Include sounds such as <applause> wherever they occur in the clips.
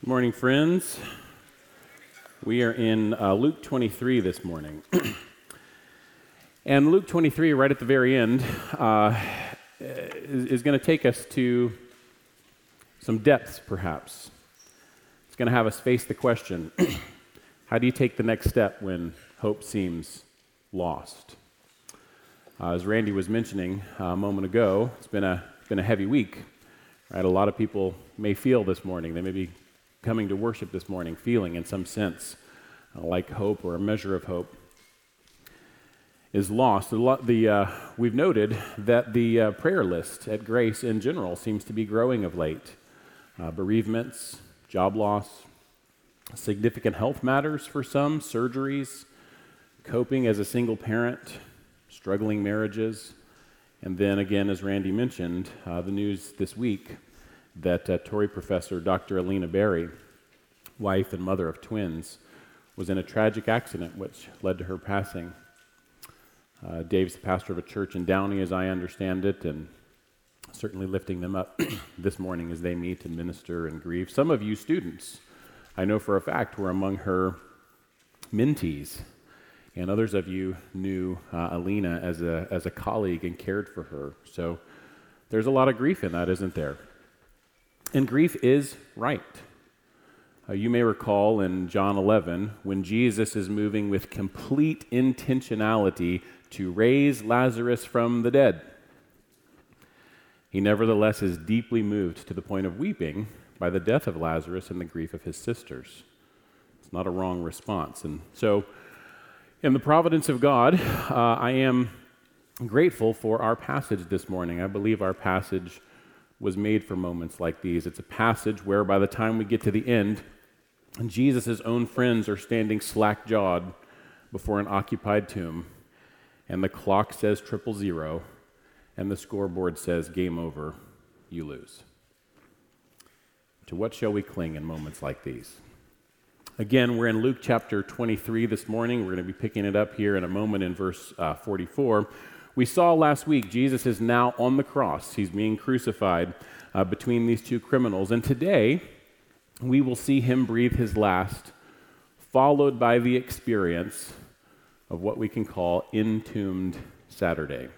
Good morning, friends. We are in uh, Luke 23 this morning. <clears throat> and Luke 23, right at the very end, uh, is, is going to take us to some depths, perhaps. It's going to have us face the question <clears throat> how do you take the next step when hope seems lost? Uh, as Randy was mentioning a moment ago, it's been a, been a heavy week. Right? A lot of people may feel this morning. They may be coming to worship this morning feeling, in some sense, uh, like hope or a measure of hope is lost. The, uh, we've noted that the uh, prayer list at Grace in general seems to be growing of late. Uh, bereavements, job loss, significant health matters for some, surgeries, coping as a single parent, struggling marriages, and then again, as Randy mentioned, uh, the news this week that uh, professor Dr. Alina Berry, wife and mother of twins, was in a tragic accident which led to her passing. Uh, Dave's the pastor of a church in Downey, as I understand it, and certainly lifting them up <clears throat> this morning as they meet and minister and grieve. Some of you students, I know for a fact, were among her mentees, and others of you knew uh, Alina as a, as a colleague and cared for her. So there's a lot of grief in that, isn't there? And grief is right. Uh, you may recall in John 11 when Jesus is moving with complete intentionality to raise Lazarus from the dead. He nevertheless is deeply moved to the point of weeping by the death of Lazarus and the grief of his sisters. It's not a wrong response. And so, in the providence of God, uh, I am grateful for our passage this morning. I believe our passage was made for moments like these. It's a passage where by the time we get to the end, Jesus' own friends are standing slack jawed before an occupied tomb, and the clock says triple zero, and the scoreboard says game over, you lose. To what shall we cling in moments like these? Again, we're in Luke chapter 23 this morning. We're going to be picking it up here in a moment in verse uh, 44. We saw last week Jesus is now on the cross. He's being crucified uh, between these two criminals. And today, we will see him breathe his last, followed by the experience of what we can call entombed Saturday.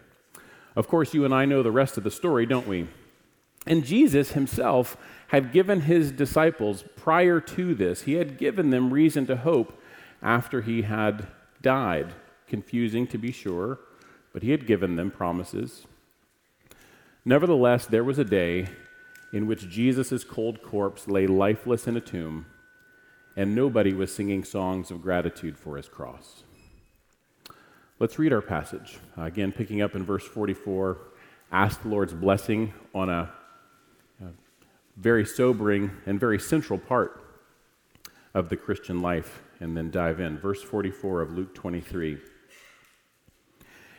Of course, you and I know the rest of the story, don't we? And Jesus himself had given his disciples, prior to this, he had given them reason to hope after he had died. Confusing to be sure, but he had given them promises. Nevertheless, there was a day in which Jesus' cold corpse lay lifeless in a tomb, and nobody was singing songs of gratitude for his cross. Let's read our passage. Again, picking up in verse 44, ask the Lord's blessing on a, a very sobering and very central part of the Christian life, and then dive in. Verse 44 of Luke 23.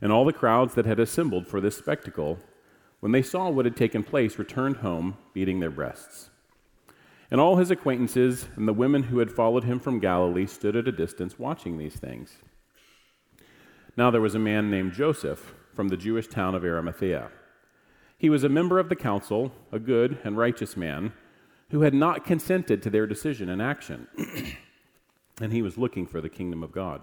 And all the crowds that had assembled for this spectacle, when they saw what had taken place, returned home, beating their breasts. And all his acquaintances and the women who had followed him from Galilee stood at a distance watching these things. Now there was a man named Joseph from the Jewish town of Arimathea. He was a member of the council, a good and righteous man, who had not consented to their decision and action. <clears throat> and he was looking for the kingdom of God.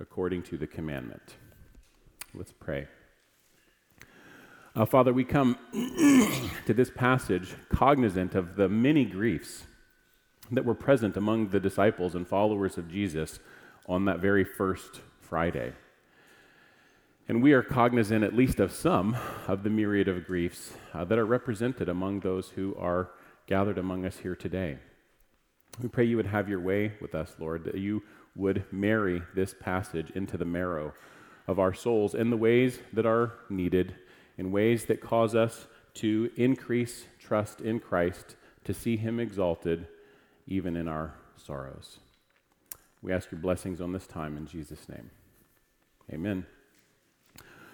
according to the commandment. Let's pray. Uh, Father, we come <clears throat> to this passage cognizant of the many griefs that were present among the disciples and followers of Jesus on that very first Friday. And we are cognizant, at least of some, of the myriad of griefs uh, that are represented among those who are gathered among us here today. We pray you would have your way with us, Lord, that you would marry this passage into the marrow of our souls in the ways that are needed, in ways that cause us to increase trust in Christ, to see him exalted even in our sorrows. We ask your blessings on this time in Jesus' name. Amen.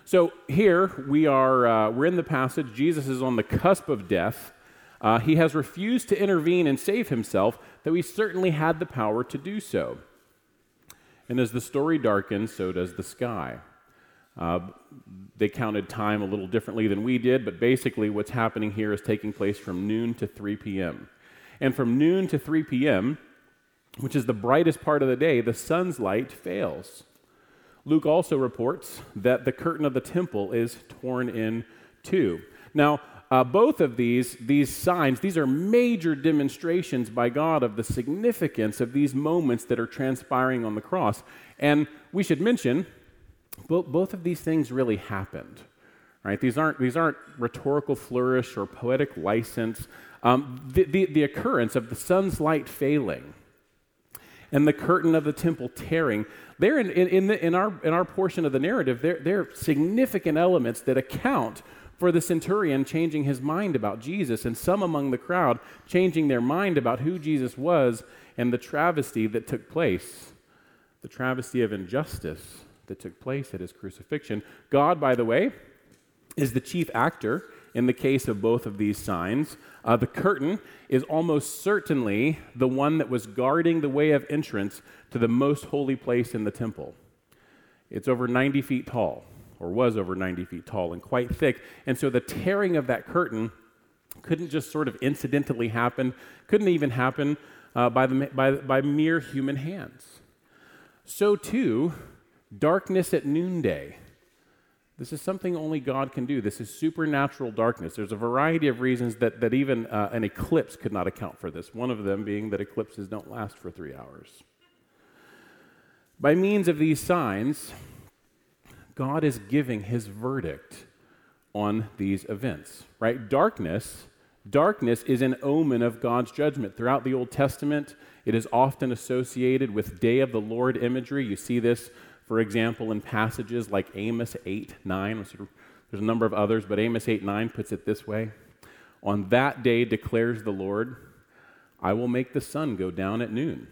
So here we are, uh, we're in the passage. Jesus is on the cusp of death. Uh, he has refused to intervene and save himself, though he certainly had the power to do so. And as the story darkens, so does the sky. Uh, they counted time a little differently than we did, but basically what's happening here is taking place from noon to 3 p.m. And from noon to 3 p.m., which is the brightest part of the day, the sun's light fails. Luke also reports that the curtain of the temple is torn in two. Now, uh, both of these, these signs, these are major demonstrations by God of the significance of these moments that are transpiring on the cross. And we should mention, both, both of these things really happened. Right? These aren't, these aren't rhetorical flourish or poetic license. Um, the, the, the occurrence of the sun's light failing and the curtain of the temple tearing, they're in, in, in, the, in, our, in our portion of the narrative, they're, they're significant elements that account for the centurion changing his mind about Jesus, and some among the crowd changing their mind about who Jesus was and the travesty that took place, the travesty of injustice that took place at his crucifixion. God, by the way, is the chief actor in the case of both of these signs. Uh, the curtain is almost certainly the one that was guarding the way of entrance to the most holy place in the temple. It's over 90 feet tall or was over 90 feet tall and quite thick. And so the tearing of that curtain couldn't just sort of incidentally happen, couldn't even happen uh, by, the, by, by mere human hands. So, too, darkness at noonday. This is something only God can do. This is supernatural darkness. There's a variety of reasons that, that even uh, an eclipse could not account for this, one of them being that eclipses don't last for three hours. By means of these signs, God is giving his verdict on these events, right? Darkness, darkness is an omen of God's judgment. Throughout the Old Testament, it is often associated with day of the Lord imagery. You see this, for example, in passages like Amos 8, 9. There's a number of others, but Amos 8, 9 puts it this way On that day declares the Lord, I will make the sun go down at noon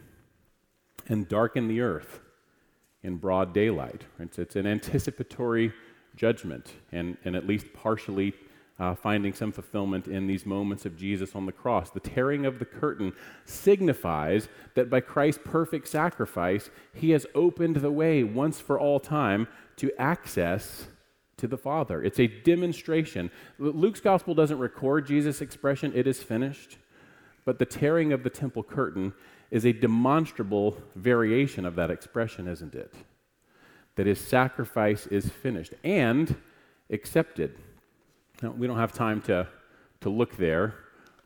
and darken the earth in broad daylight. It's, it's an <laughs> anticipatory judgment, and, and at least partially uh, finding some fulfillment in these moments of Jesus on the cross. The tearing of the curtain signifies that by Christ's perfect sacrifice, he has opened the way once for all time to access to the Father. It's a demonstration. Luke's gospel doesn't record Jesus' expression, it is finished. But the tearing of the temple curtain is a demonstrable variation of that expression, isn't it? That his sacrifice is finished and accepted. Now, we don't have time to, to look there,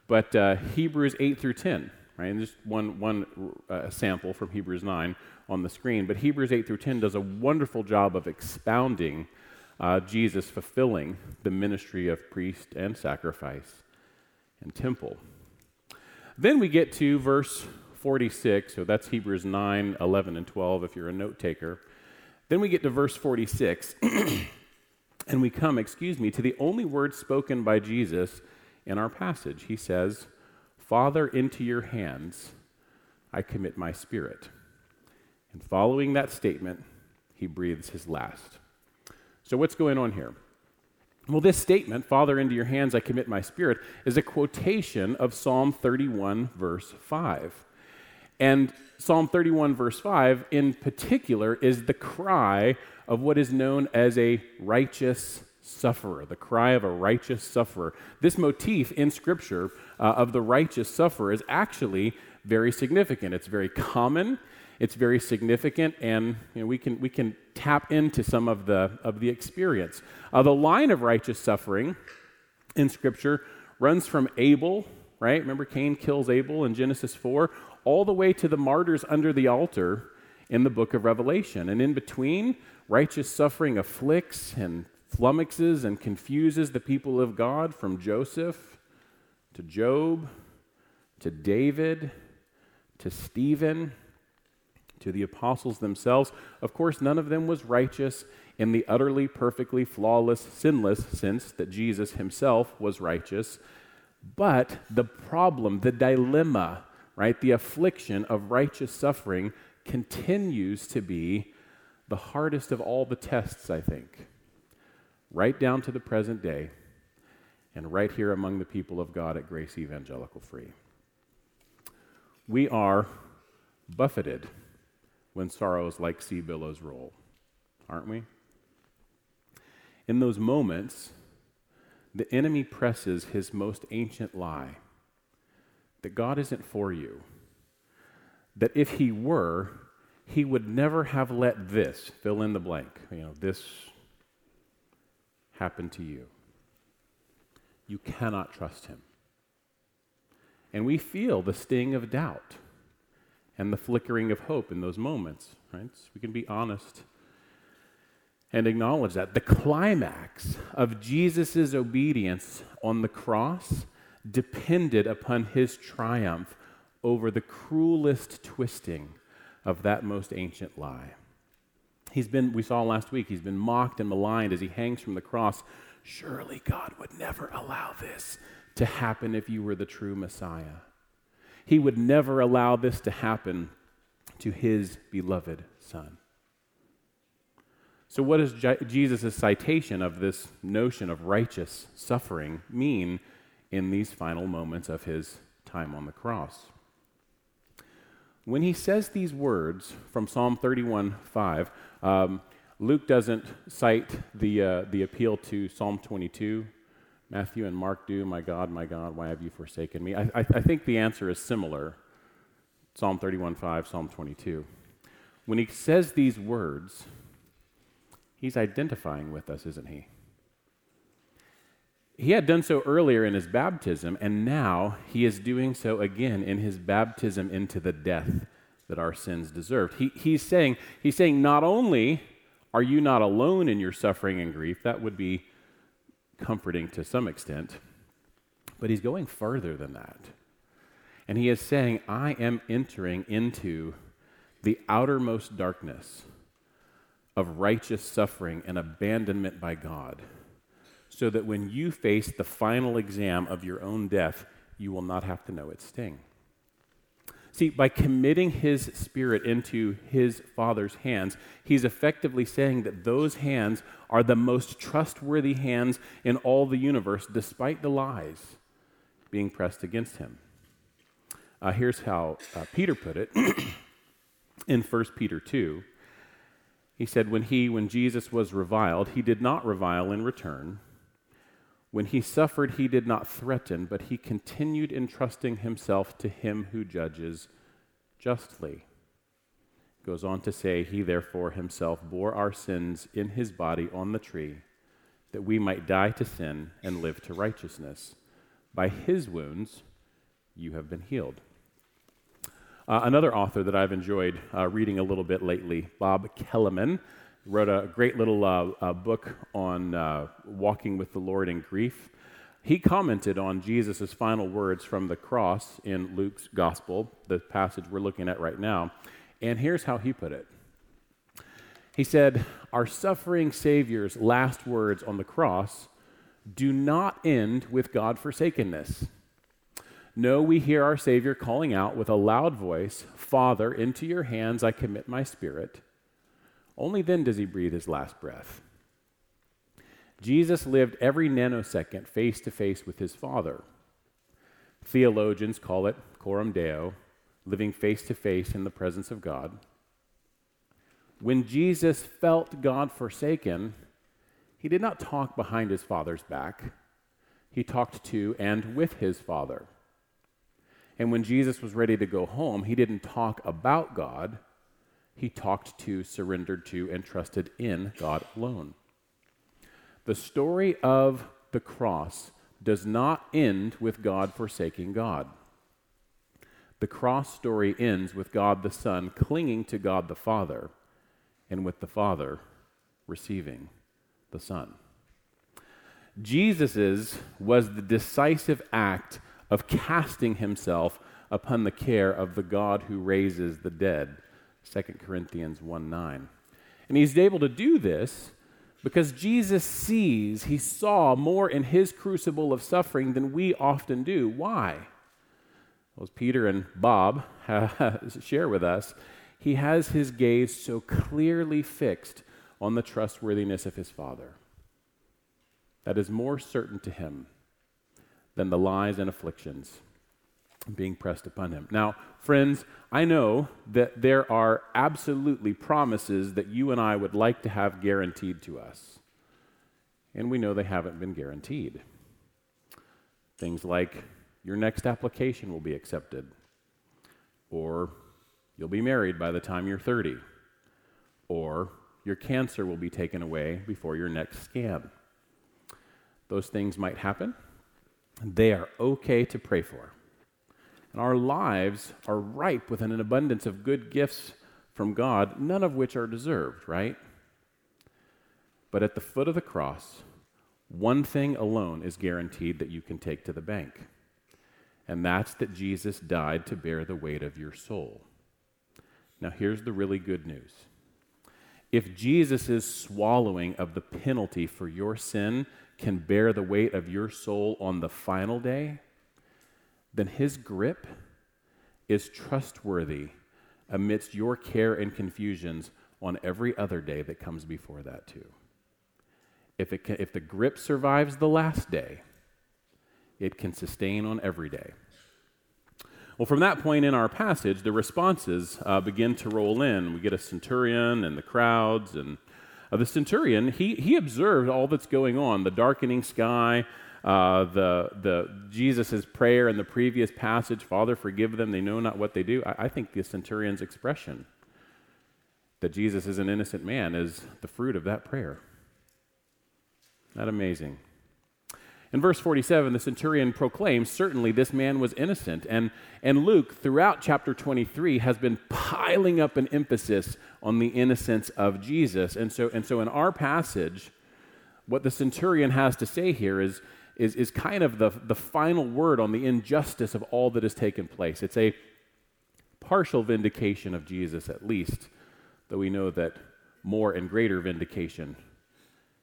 but uh, Hebrews 8 through 10, right? And just one, one uh, sample from Hebrews 9 on the screen, but Hebrews 8 through 10 does a wonderful job of expounding uh, Jesus fulfilling the ministry of priest and sacrifice and temple. Then we get to verse 46, so that's Hebrews 9, 11, and 12 if you're a note taker. Then we get to verse 46, <clears throat> and we come, excuse me, to the only word spoken by Jesus in our passage. He says, Father, into your hands I commit my spirit. And following that statement, he breathes his last. So, what's going on here? Well, this statement, Father, into your hands I commit my spirit, is a quotation of Psalm 31, verse 5. And Psalm 31, verse 5, in particular, is the cry of what is known as a righteous sufferer, the cry of a righteous sufferer. This motif in Scripture uh, of the righteous sufferer is actually very significant. It's very common, it's very significant, and you know, we, can, we can tap into some of the, of the experience. Uh, the line of righteous suffering in Scripture runs from Abel right? Remember Cain kills Abel in Genesis 4, all the way to the martyrs under the altar in the book of Revelation. And in between, righteous suffering afflicts and flummoxes and confuses the people of God from Joseph to Job to David to Stephen to the apostles themselves. Of course, none of them was righteous in the utterly, perfectly flawless, sinless sense that Jesus himself was righteous. But the problem, the dilemma, right, the affliction of righteous suffering continues to be the hardest of all the tests, I think, right down to the present day, and right here among the people of God at Grace Evangelical Free. We are buffeted when sorrows like sea billows roll, aren't we? In those moments, the enemy presses his most ancient lie that God isn't for you. That if he were, he would never have let this, fill in the blank, you know, this happen to you. You cannot trust him. And we feel the sting of doubt and the flickering of hope in those moments, right? So we can be honest and acknowledge that. The climax of Jesus' obedience on the cross depended upon his triumph over the cruelest twisting of that most ancient lie. He's been, we saw last week, he's been mocked and maligned as he hangs from the cross. Surely God would never allow this to happen if you were the true Messiah. He would never allow this to happen to his beloved Son. So, what does Jesus' citation of this notion of righteous suffering mean in these final moments of his time on the cross? When he says these words from Psalm 31 5, um, Luke doesn't cite the, uh, the appeal to Psalm 22. Matthew and Mark do, My God, my God, why have you forsaken me? I, I, I think the answer is similar Psalm 31 5, Psalm 22. When he says these words, He's identifying with us, isn't he? He had done so earlier in his baptism, and now he is doing so again in his baptism into the death that our sins deserved. He, he's, saying, he's saying, not only are you not alone in your suffering and grief, that would be comforting to some extent, but he's going further than that. And he is saying, I am entering into the outermost darkness of righteous suffering and abandonment by God, so that when you face the final exam of your own death, you will not have to know its sting. See, by committing his spirit into his Father's hands, he's effectively saying that those hands are the most trustworthy hands in all the universe, despite the lies being pressed against him. Uh, here's how uh, Peter put it <clears throat> in 1 Peter 2. He said, when he, when Jesus was reviled, he did not revile in return. When he suffered, he did not threaten, but he continued entrusting himself to him who judges justly. Goes on to say, He therefore himself bore our sins in his body on the tree, that we might die to sin and live to righteousness. By his wounds, you have been healed. Uh, another author that I've enjoyed uh, reading a little bit lately, Bob Kellemen, wrote a great little uh, uh book on uh, walking with the Lord in grief. He commented on Jesus' final words from the cross in Luke's gospel, the passage we're looking at right now. And here's how he put it He said, Our suffering Savior's last words on the cross do not end with God forsakenness. No, we hear our Savior calling out with a loud voice, Father, into your hands I commit my spirit. Only then does he breathe his last breath. Jesus lived every nanosecond face to face with his Father. Theologians call it coram deo, living face to face in the presence of God. When Jesus felt God forsaken, he did not talk behind his Father's back. He talked to and with his Father. And when Jesus was ready to go home, he didn't talk about God, he talked to, surrendered to, and trusted in God alone. The story of the cross does not end with God forsaking God. The cross story ends with God the Son clinging to God the Father and with the Father receiving the Son. Jesus's was the decisive act of casting himself upon the care of the God who raises the dead. 2 Corinthians 1 9. And he's able to do this because Jesus sees, he saw more in his crucible of suffering than we often do. Why? Well, as Peter and Bob <laughs> share with us, he has his gaze so clearly fixed on the trustworthiness of his Father. That is more certain to him than the lies and afflictions being pressed upon him. Now, friends, I know that there are absolutely promises that you and I would like to have guaranteed to us. And we know they haven't been guaranteed. Things like your next application will be accepted, or you'll be married by the time you're 30, or your cancer will be taken away before your next scan. Those things might happen. They are okay to pray for. And our lives are ripe with an abundance of good gifts from God, none of which are deserved, right? But at the foot of the cross, one thing alone is guaranteed that you can take to the bank, and that's that Jesus died to bear the weight of your soul. Now, here's the really good news. If Jesus' swallowing of the penalty for your sin can bear the weight of your soul on the final day, then his grip is trustworthy amidst your care and confusions on every other day that comes before that, too. If, it can, if the grip survives the last day, it can sustain on every day. Well, from that point in our passage, the responses uh, begin to roll in. We get a centurion and the crowds, and uh, the centurion, he, he observed all that's going on the darkening sky, uh, the, the Jesus' prayer in the previous passage, Father, forgive them, they know not what they do. I, I think the centurion's expression that Jesus is an innocent man is the fruit of that prayer. Not amazing. In verse 47, the centurion proclaims, Certainly this man was innocent. And, and Luke, throughout chapter 23, has been piling up an emphasis on the innocence of Jesus. And so, and so in our passage, what the centurion has to say here is, is, is kind of the, the final word on the injustice of all that has taken place. It's a partial vindication of Jesus, at least, though we know that more and greater vindication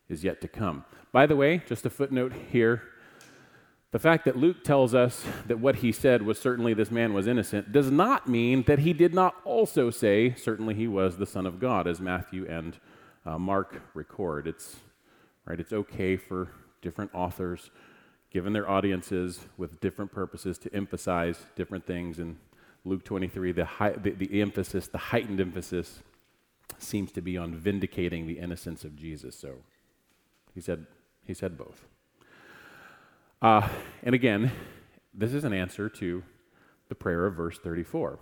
is yet to come. By the way, just a footnote here the fact that Luke tells us that what he said was certainly this man was innocent does not mean that he did not also say certainly he was the Son of God, as Matthew and uh, Mark record. It's, right, it's okay for different authors, given their audiences with different purposes, to emphasize different things. In Luke 23, the, high, the, the emphasis, the heightened emphasis, seems to be on vindicating the innocence of Jesus. So he said, he said both. Uh, and again, this is an answer to the prayer of verse 34.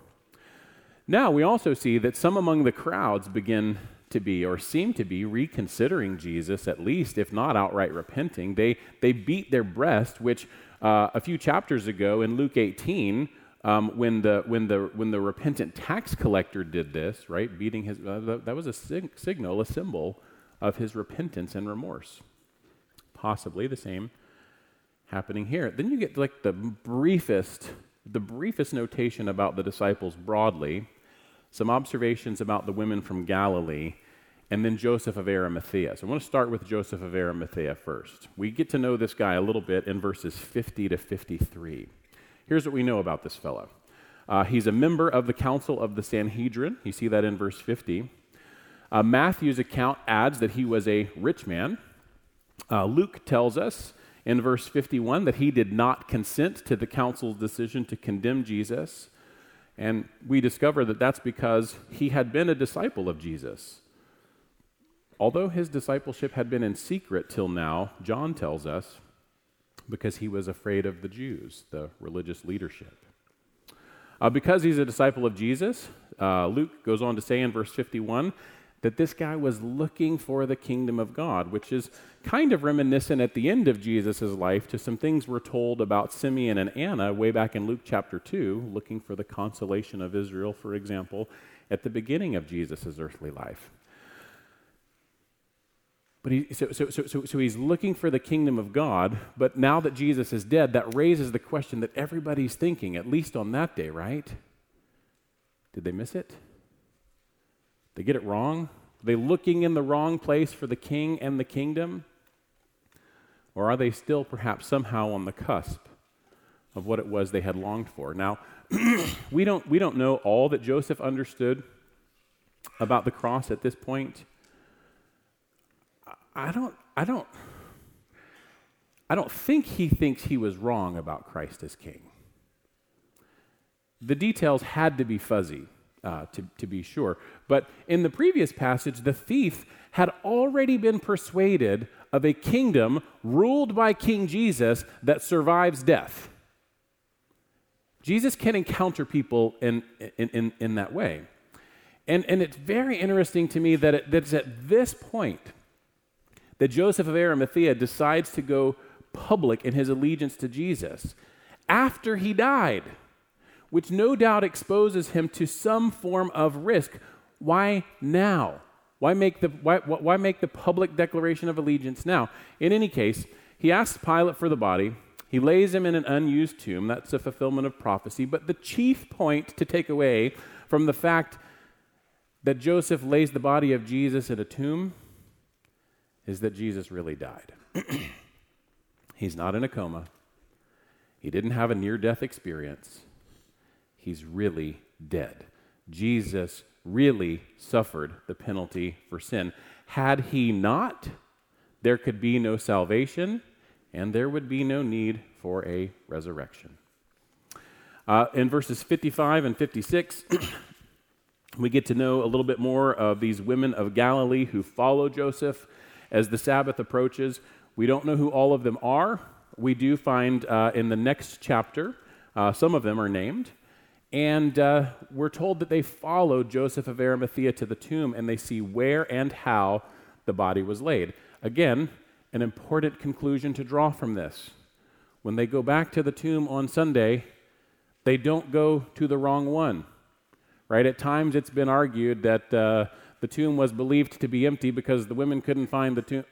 Now, we also see that some among the crowds begin to be, or seem to be, reconsidering Jesus, at least, if not outright repenting. They, they beat their breast, which uh, a few chapters ago in Luke 18, um, when, the, when, the, when the repentant tax collector did this, right, beating his, uh, that was a sig- signal, a symbol of his repentance and remorse. Possibly the same happening here. Then you get like the briefest, the briefest notation about the disciples broadly, some observations about the women from Galilee, and then Joseph of Arimathea. So I want to start with Joseph of Arimathea first. We get to know this guy a little bit in verses 50 to 53. Here's what we know about this fellow. Uh, he's a member of the council of the Sanhedrin. You see that in verse 50. Uh, Matthew's account adds that he was a rich man. Uh, Luke tells us in verse 51 that he did not consent to the council's decision to condemn Jesus. And we discover that that's because he had been a disciple of Jesus. Although his discipleship had been in secret till now, John tells us, because he was afraid of the Jews, the religious leadership. Uh, because he's a disciple of Jesus, uh, Luke goes on to say in verse 51 that this guy was looking for the kingdom of God, which is kind of reminiscent at the end of Jesus' life to some things we're told about Simeon and Anna way back in Luke chapter 2, looking for the consolation of Israel, for example, at the beginning of Jesus' earthly life. But he, so, so, so, so, so he's looking for the kingdom of God, but now that Jesus is dead, that raises the question that everybody's thinking, at least on that day, right? Did they miss it? They get it wrong? Are they looking in the wrong place for the king and the kingdom? Or are they still perhaps somehow on the cusp of what it was they had longed for? Now, <clears throat> we, don't, we don't know all that Joseph understood about the cross at this point. I don't, I don't, I don't think he thinks he was wrong about Christ as king. The details had to be fuzzy uh, to, to be sure. But in the previous passage, the thief had already been persuaded of a kingdom ruled by King Jesus that survives death. Jesus can encounter people in, in, in, in that way. And, and it's very interesting to me that, it, that it's at this point that Joseph of Arimathea decides to go public in his allegiance to Jesus after he died which no doubt exposes him to some form of risk. Why now? Why make the, why, why make the public declaration of allegiance now? In any case, he asks Pilate for the body. He lays him in an unused tomb. That's a fulfillment of prophecy. But the chief point to take away from the fact that Joseph lays the body of Jesus in a tomb is that Jesus really died. <clears throat> He's not in a coma. He didn't have a near death experience he's really dead. Jesus really suffered the penalty for sin. Had he not, there could be no salvation and there would be no need for a resurrection. Uh, in verses 55 and 56, <clears throat> we get to know a little bit more of these women of Galilee who follow Joseph as the Sabbath approaches. We don't know who all of them are. We do find uh, in the next chapter, uh, some of them are named. And uh, we're told that they followed Joseph of Arimathea to the tomb and they see where and how the body was laid. Again, an important conclusion to draw from this. When they go back to the tomb on Sunday, they don't go to the wrong one. Right? At times it's been argued that uh, the tomb was believed to be empty because the women couldn't find the tomb.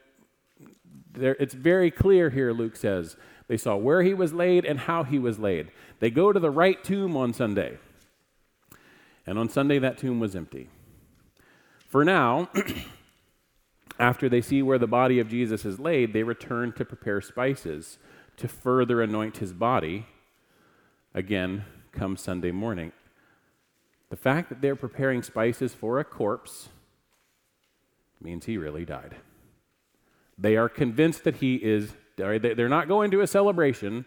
There, it's very clear here, Luke says. They saw where he was laid and how he was laid. They go to the right tomb on Sunday. And on Sunday, that tomb was empty. For now, <clears throat> after they see where the body of Jesus is laid, they return to prepare spices to further anoint his body. Again, come Sunday morning. The fact that they're preparing spices for a corpse means he really died. They are convinced that he is they're not going to a celebration,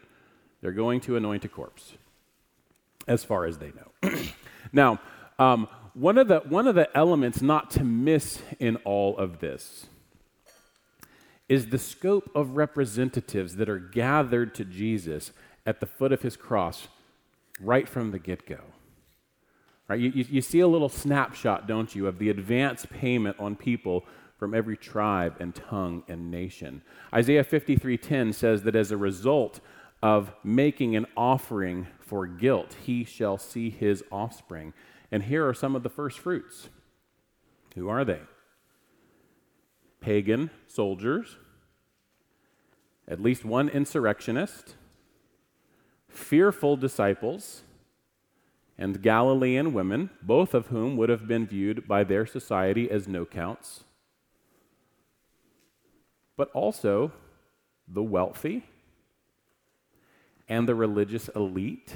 they're going to anoint a corpse, as far as they know. <clears throat> now, um, one, of the, one of the elements not to miss in all of this is the scope of representatives that are gathered to Jesus at the foot of his cross right from the get go. Right, you, you, you see a little snapshot, don't you, of the advance payment on people from every tribe and tongue and nation. Isaiah 53:10 says that as a result of making an offering for guilt, he shall see his offspring. And here are some of the first fruits. Who are they? Pagan soldiers, at least one insurrectionist, fearful disciples, and Galilean women, both of whom would have been viewed by their society as no counts but also the wealthy and the religious elite,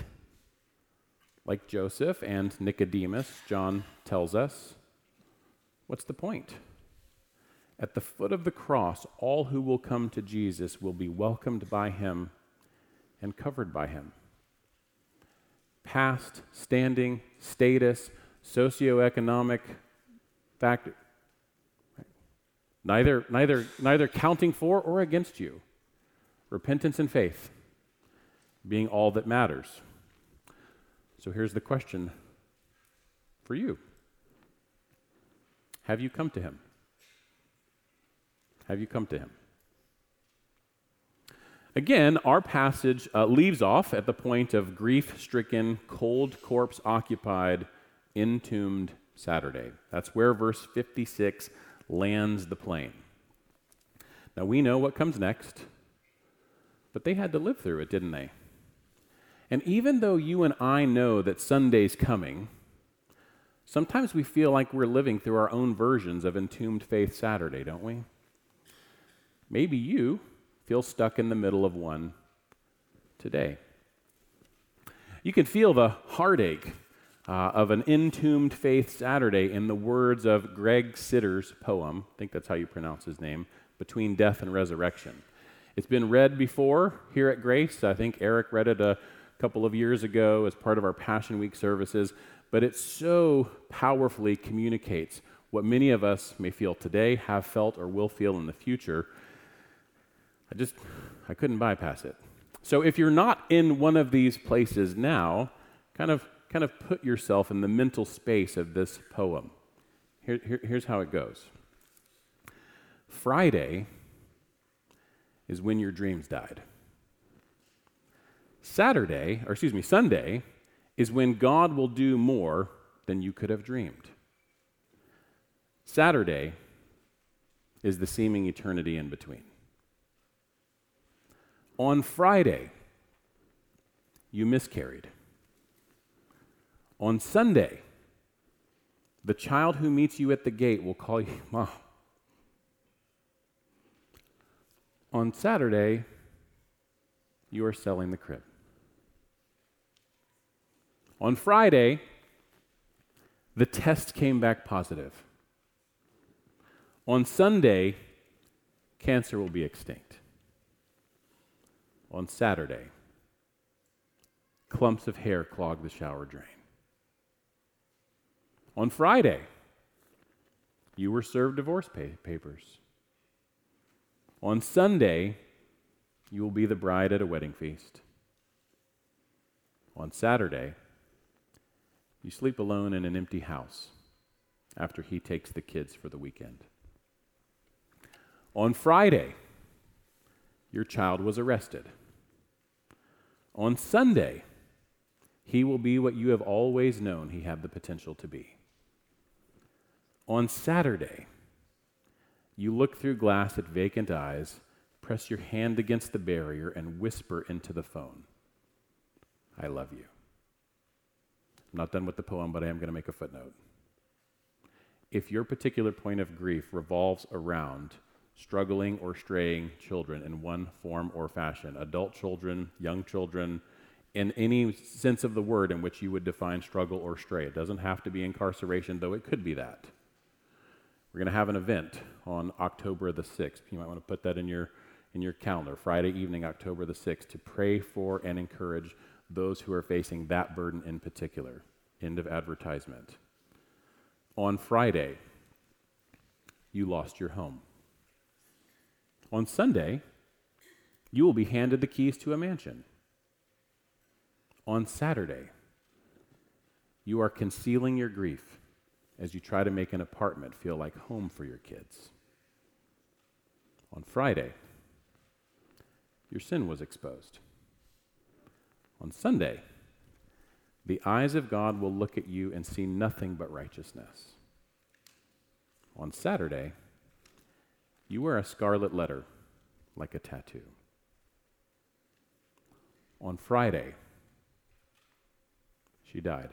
like Joseph and Nicodemus, John tells us. What's the point? At the foot of the cross, all who will come to Jesus will be welcomed by him and covered by him. Past, standing, status, socioeconomic factor, neither, neither, neither counting for or against you. Repentance and faith being all that matters. So here's the question for you Have you come to him? Have you come to him? Again, our passage uh, leaves off at the point of grief stricken, cold corpse occupied, entombed Saturday. That's where verse 56 lands the plane. Now we know what comes next, but they had to live through it, didn't they? And even though you and I know that Sunday's coming, sometimes we feel like we're living through our own versions of Entombed Faith Saturday, don't we? Maybe you feel stuck in the middle of one today. You can feel the heartache uh, of an entombed faith Saturday in the words of Greg Sidders' poem, I think that's how you pronounce his name, Between Death and Resurrection. It's been read before here at Grace. I think Eric read it a couple of years ago as part of our Passion Week services, but it so powerfully communicates what many of us may feel today, have felt, or will feel in the future. I just, I couldn't bypass it. So if you're not in one of these places now, kind of, kind of put yourself in the mental space of this poem. Here, here, here's how it goes Friday is when your dreams died. Saturday, or excuse me, Sunday, is when God will do more than you could have dreamed. Saturday is the seeming eternity in between. On Friday, you miscarried. On Sunday, the child who meets you at the gate will call you <laughs> mom. On Saturday, you are selling the crib. On Friday, the test came back positive. On Sunday, cancer will be extinct. On Saturday, clumps of hair clog the shower drain. On Friday, you were served divorce papers. On Sunday, you will be the bride at a wedding feast. On Saturday, you sleep alone in an empty house after he takes the kids for the weekend. On Friday, your child was arrested. On Sunday, he will be what you have always known he had the potential to be. On Saturday, you look through glass at vacant eyes, press your hand against the barrier, and whisper into the phone, I love you. I'm not done with the poem, but I am going to make a footnote. If your particular point of grief revolves around struggling or straying children in one form or fashion, adult children, young children, in any sense of the word in which you would define struggle or stray. It doesn't have to be incarceration, though it could be that. We're going to have an event on October the 6th. You might want to put that in your, in your calendar, Friday evening, October the 6th, to pray for and encourage those who are facing that burden in particular. End of advertisement. On Friday, you lost your home. On Sunday, you will be handed the keys to a mansion. On Saturday, you are concealing your grief as you try to make an apartment feel like home for your kids. On Friday, your sin was exposed. On Sunday, the eyes of God will look at you and see nothing but righteousness. On Saturday, you wear a scarlet letter like a tattoo. On Friday, she died.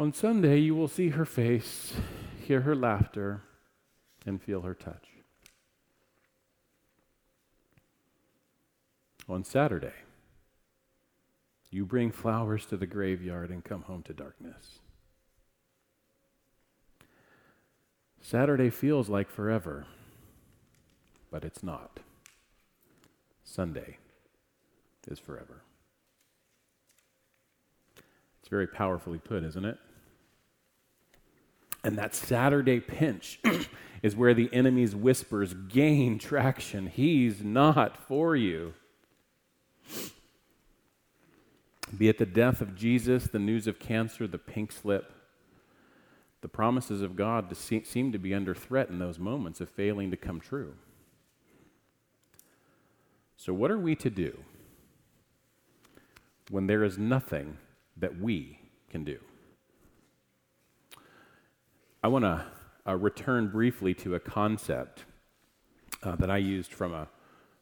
On Sunday, you will see her face, hear her laughter, and feel her touch. On Saturday, you bring flowers to the graveyard and come home to darkness. Saturday feels like forever, but it's not. Sunday is forever. It's very powerfully put, isn't it? And that Saturday pinch <clears throat> is where the enemy's whispers gain traction. He's not for you. Be it the death of Jesus, the news of cancer, the pink slip, the promises of God to see, seem to be under threat in those moments of failing to come true. So, what are we to do when there is nothing that we can do? I want to uh, return briefly to a concept uh, that I used from a,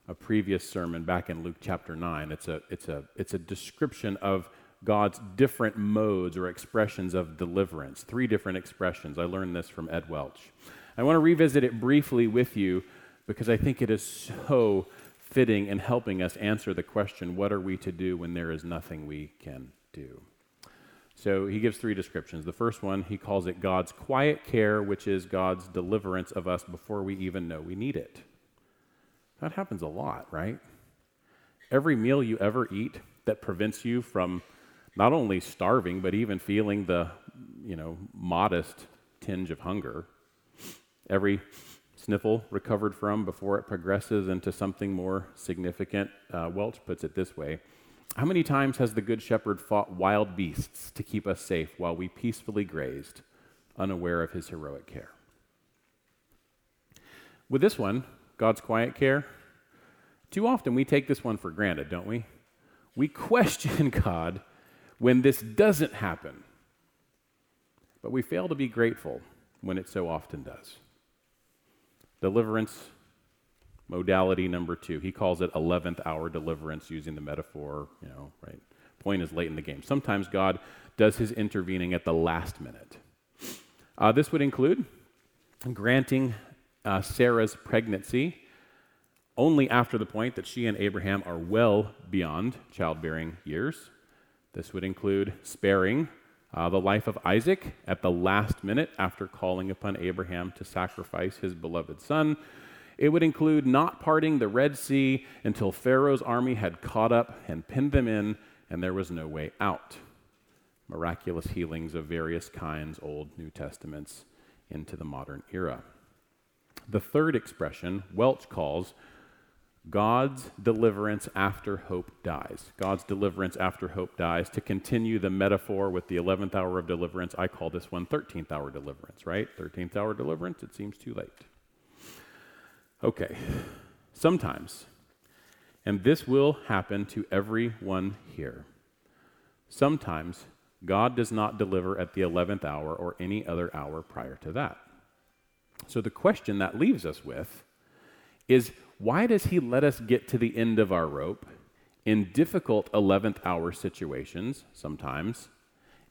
a previous sermon back in Luke chapter 9. It's a, it's, a, it's a description of God's different modes or expressions of deliverance. Three different expressions. I learned this from Ed Welch. I want to revisit it briefly with you because I think it is so fitting in helping us answer the question what are we to do when there is nothing we can do? So he gives three descriptions. The first one, he calls it God's quiet care, which is God's deliverance of us before we even know we need it. That happens a lot, right? Every meal you ever eat that prevents you from not only starving, but even feeling the, you know, modest tinge of hunger. Every sniffle recovered from before it progresses into something more significant. Uh, Welch puts it this way How many times has the Good Shepherd fought wild beasts to keep us safe while we peacefully grazed, unaware of his heroic care? With this one, God's quiet care, too often we take this one for granted, don't we? We question <laughs> God when this doesn't happen. But we fail to be grateful when it so often does. Deliverance, modality number two. He calls it 11th hour deliverance using the metaphor, you know, right? Point is late in the game. Sometimes God does his intervening at the last minute. Uh, this would include granting uh, Sarah's pregnancy only after the point that she and Abraham are well beyond childbearing years. This would include sparing uh, the life of Isaac at the last minute after calling upon Abraham to sacrifice his beloved son. It would include not parting the Red Sea until Pharaoh's army had caught up and pinned them in, and there was no way out. Miraculous healings of various kinds, Old, New Testaments, into the modern era. The third expression, Welch calls God's deliverance after hope dies. God's deliverance after hope dies. To continue the metaphor with the 11th hour of deliverance, I call this one 13th hour deliverance, right? 13th hour deliverance, it seems too late. Okay, sometimes, and this will happen to everyone here, sometimes God does not deliver at the 11th hour or any other hour prior to that. So the question that leaves us with is why does he let us get to the end of our rope in difficult 11th hour situations sometimes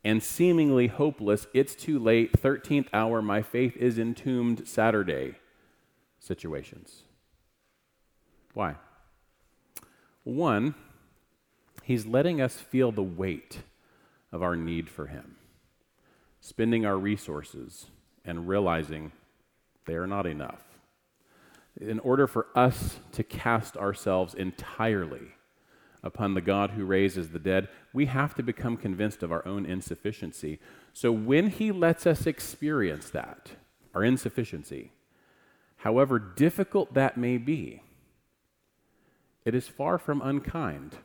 and seemingly hopeless, it's too late, 13th hour, my faith is entombed Saturday situations? Why? One, he's letting us feel the weight of our need for him, spending our resources and realizing they are not enough in order for us to cast ourselves entirely upon the God who raises the dead, we have to become convinced of our own insufficiency. So when He lets us experience that, our insufficiency, however difficult that may be, it is far from unkind,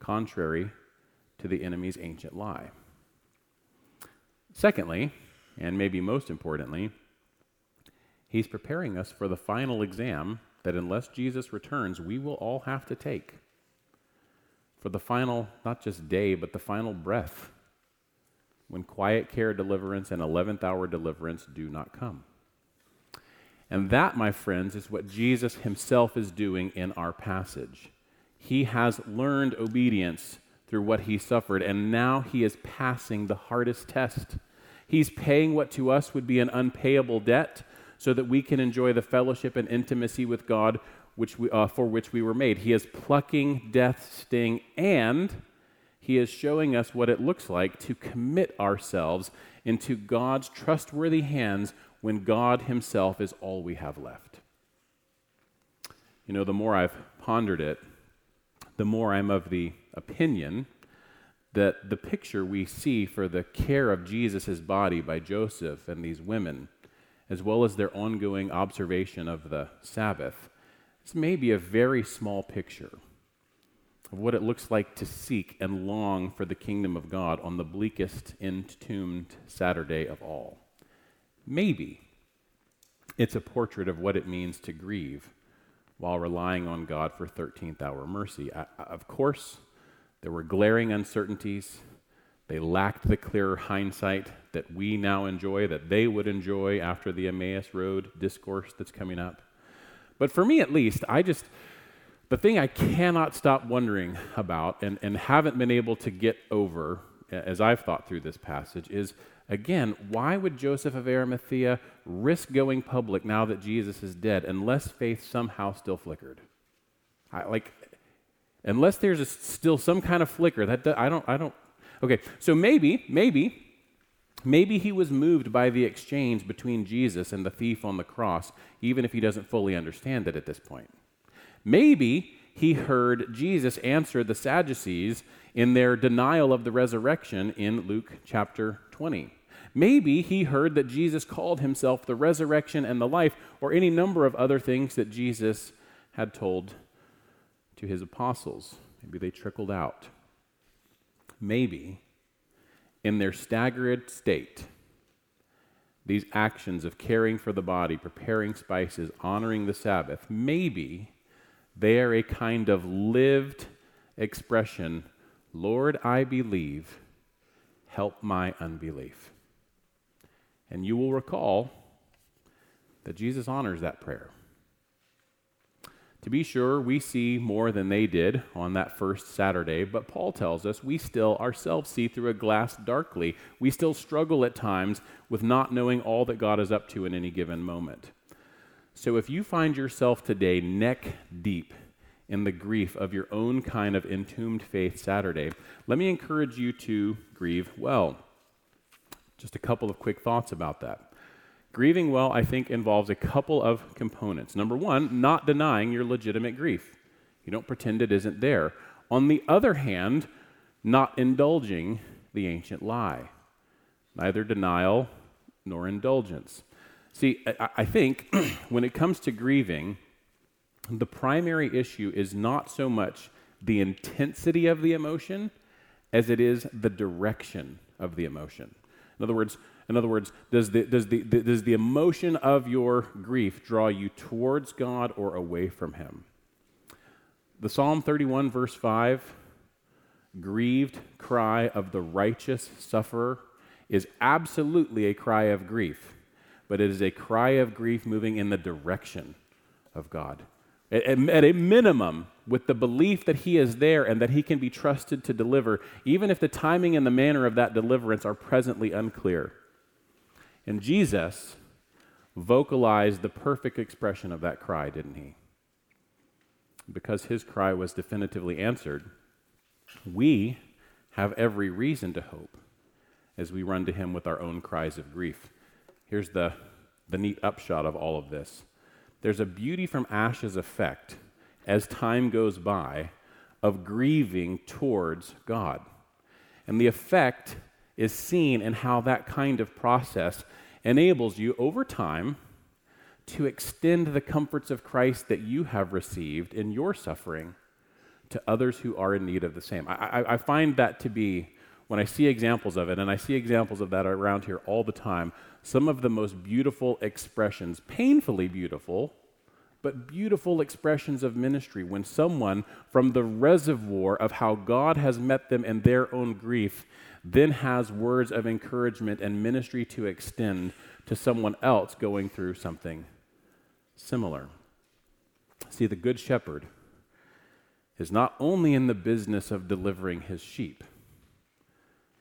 contrary to the enemy's ancient lie. Secondly, and maybe most importantly, He's preparing us for the final exam that, unless Jesus returns, we will all have to take. For the final, not just day, but the final breath, when quiet care deliverance and 11th hour deliverance do not come. And that, my friends, is what Jesus himself is doing in our passage. He has learned obedience through what he suffered, and now he is passing the hardest test. He's paying what to us would be an unpayable debt so that we can enjoy the fellowship and intimacy with God which we, uh, for which we were made. He is plucking death's sting, and He is showing us what it looks like to commit ourselves into God's trustworthy hands when God Himself is all we have left. You know, the more I've pondered it, the more I'm of the opinion that the picture we see for the care of Jesus' body by Joseph and these women as well as their ongoing observation of the Sabbath, this may be a very small picture of what it looks like to seek and long for the kingdom of God on the bleakest entombed Saturday of all. Maybe it's a portrait of what it means to grieve while relying on God for 13th hour mercy. I, of course, there were glaring uncertainties. They lacked the clear hindsight that we now enjoy, that they would enjoy after the Emmaus Road discourse that's coming up. But for me, at least, I just, the thing I cannot stop wondering about and, and haven't been able to get over as I've thought through this passage is again, why would Joseph of Arimathea risk going public now that Jesus is dead unless faith somehow still flickered? I, like, unless there's a, still some kind of flicker, that, I don't, I don't. Okay, so maybe, maybe Maybe he was moved by the exchange between Jesus and the thief on the cross, even if he doesn't fully understand it at this point. Maybe he heard Jesus answer the Sadducees in their denial of the resurrection in Luke chapter 20. Maybe he heard that Jesus called himself the resurrection and the life, or any number of other things that Jesus had told to his apostles. Maybe they trickled out. Maybe in their staggered state, these actions of caring for the body, preparing spices, honoring the Sabbath, maybe they are a kind of lived expression Lord, I believe, help my unbelief. And you will recall that Jesus honors that prayer. To be sure, we see more than they did on that first Saturday, but Paul tells us we still ourselves see through a glass darkly. We still struggle at times with not knowing all that God is up to in any given moment. So if you find yourself today neck deep in the grief of your own kind of entombed faith Saturday, let me encourage you to grieve well. Just a couple of quick thoughts about that. Grieving well, I think, involves a couple of components. Number one, not denying your legitimate grief. You don't pretend it isn't there. On the other hand, not indulging the ancient lie. Neither denial nor indulgence. See, I, I think <clears throat> when it comes to grieving, the primary issue is not so much the intensity of the emotion as it is the direction of the emotion. In other words, in other words, does the, does, the, the, does the emotion of your grief draw you towards God or away from Him? The Psalm 31, verse 5, grieved cry of the righteous sufferer, is absolutely a cry of grief, but it is a cry of grief moving in the direction of God. At, a minimum, with the belief that He is there and that He can be trusted to deliver, even if the timing and the manner of that deliverance are presently unclear. And Jesus vocalized the perfect expression of that cry, didn't he? Because his cry was definitively answered, we have every reason to hope as we run to him with our own cries of grief. Here's the, the neat upshot of all of this there's a beauty from ashes effect as time goes by of grieving towards God. And the effect is seen in how that kind of process enables you over time to extend the comforts of Christ that you have received in your suffering to others who are in need of the same. I, I, I, find that to be, when I see examples of it, and I see examples of that around here all the time, some of the most beautiful expressions, painfully beautiful, but beautiful expressions of ministry when someone from the reservoir of how God has met them in their own grief then has words of encouragement and ministry to extend to someone else going through something similar. See, the Good Shepherd is not only in the business of delivering his sheep,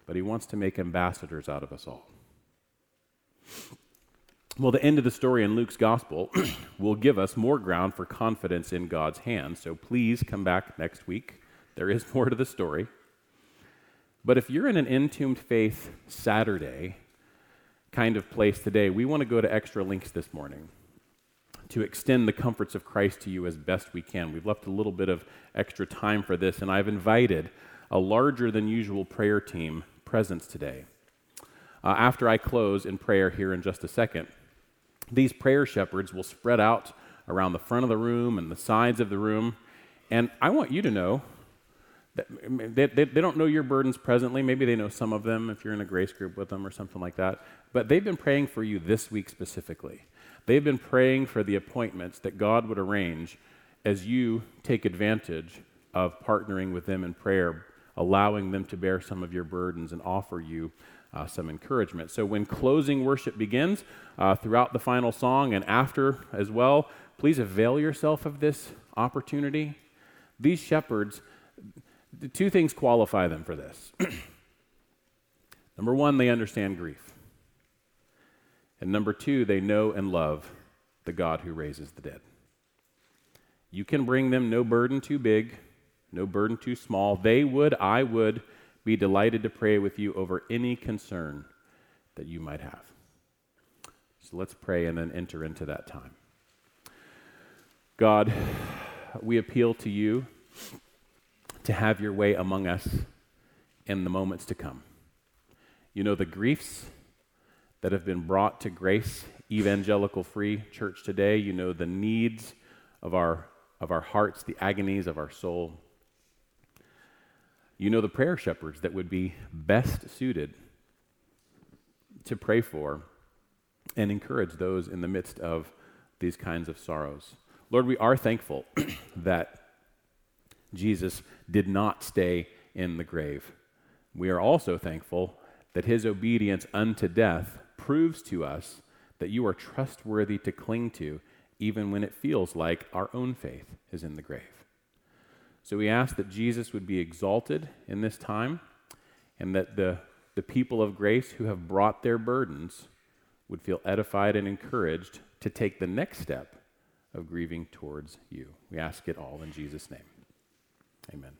but he wants to make ambassadors out of us all. Well, the end of the story in Luke's gospel <clears throat> will give us more ground for confidence in God's hand. So please come back next week. There is <laughs> more to the story. But if you're in an entombed faith Saturday kind of place today, we want to go to extra links this morning to extend the comforts of Christ to you as best we can. We've left a little bit of extra time for this, and I've invited a larger than usual prayer team presence today. Uh, after I close in prayer here in just a second, these prayer shepherds will spread out around the front of the room and the sides of the room. And I want you to know They, they, they, don't know your burdens presently. Maybe they know some of them if you're in a grace group with them or something like that. But they've been praying for you this week specifically. They've been praying for the appointments that God would arrange as you take advantage of partnering with them in prayer, allowing them to bear some of your burdens and offer you uh, some encouragement. So when closing worship begins, uh, throughout the final song and after as well, please avail yourself of this opportunity. These shepherds, two things qualify them for this. <clears throat> number one, they understand grief. And number two, they know and love the God who raises the dead. You can bring them no burden too big, no burden too small. They would, I would, be delighted to pray with you over any concern that you might have. So let's pray and then enter into that time. God, we appeal to you to have your way among us in the moments to come. You know the griefs that have been brought to Grace Evangelical Free Church today. You know the needs of our, of our hearts, the agonies of our soul. You know the prayer shepherds that would be best suited to pray for and encourage those in the midst of these kinds of sorrows. Lord, we are thankful <clears throat> that Jesus did not stay in the grave. We are also thankful that his obedience unto death proves to us that you are trustworthy to cling to, even when it feels like our own faith is in the grave. So we ask that Jesus would be exalted in this time and that the, the people of grace who have brought their burdens would feel edified and encouraged to take the next step of grieving towards you. We ask it all in Jesus' name. Amen.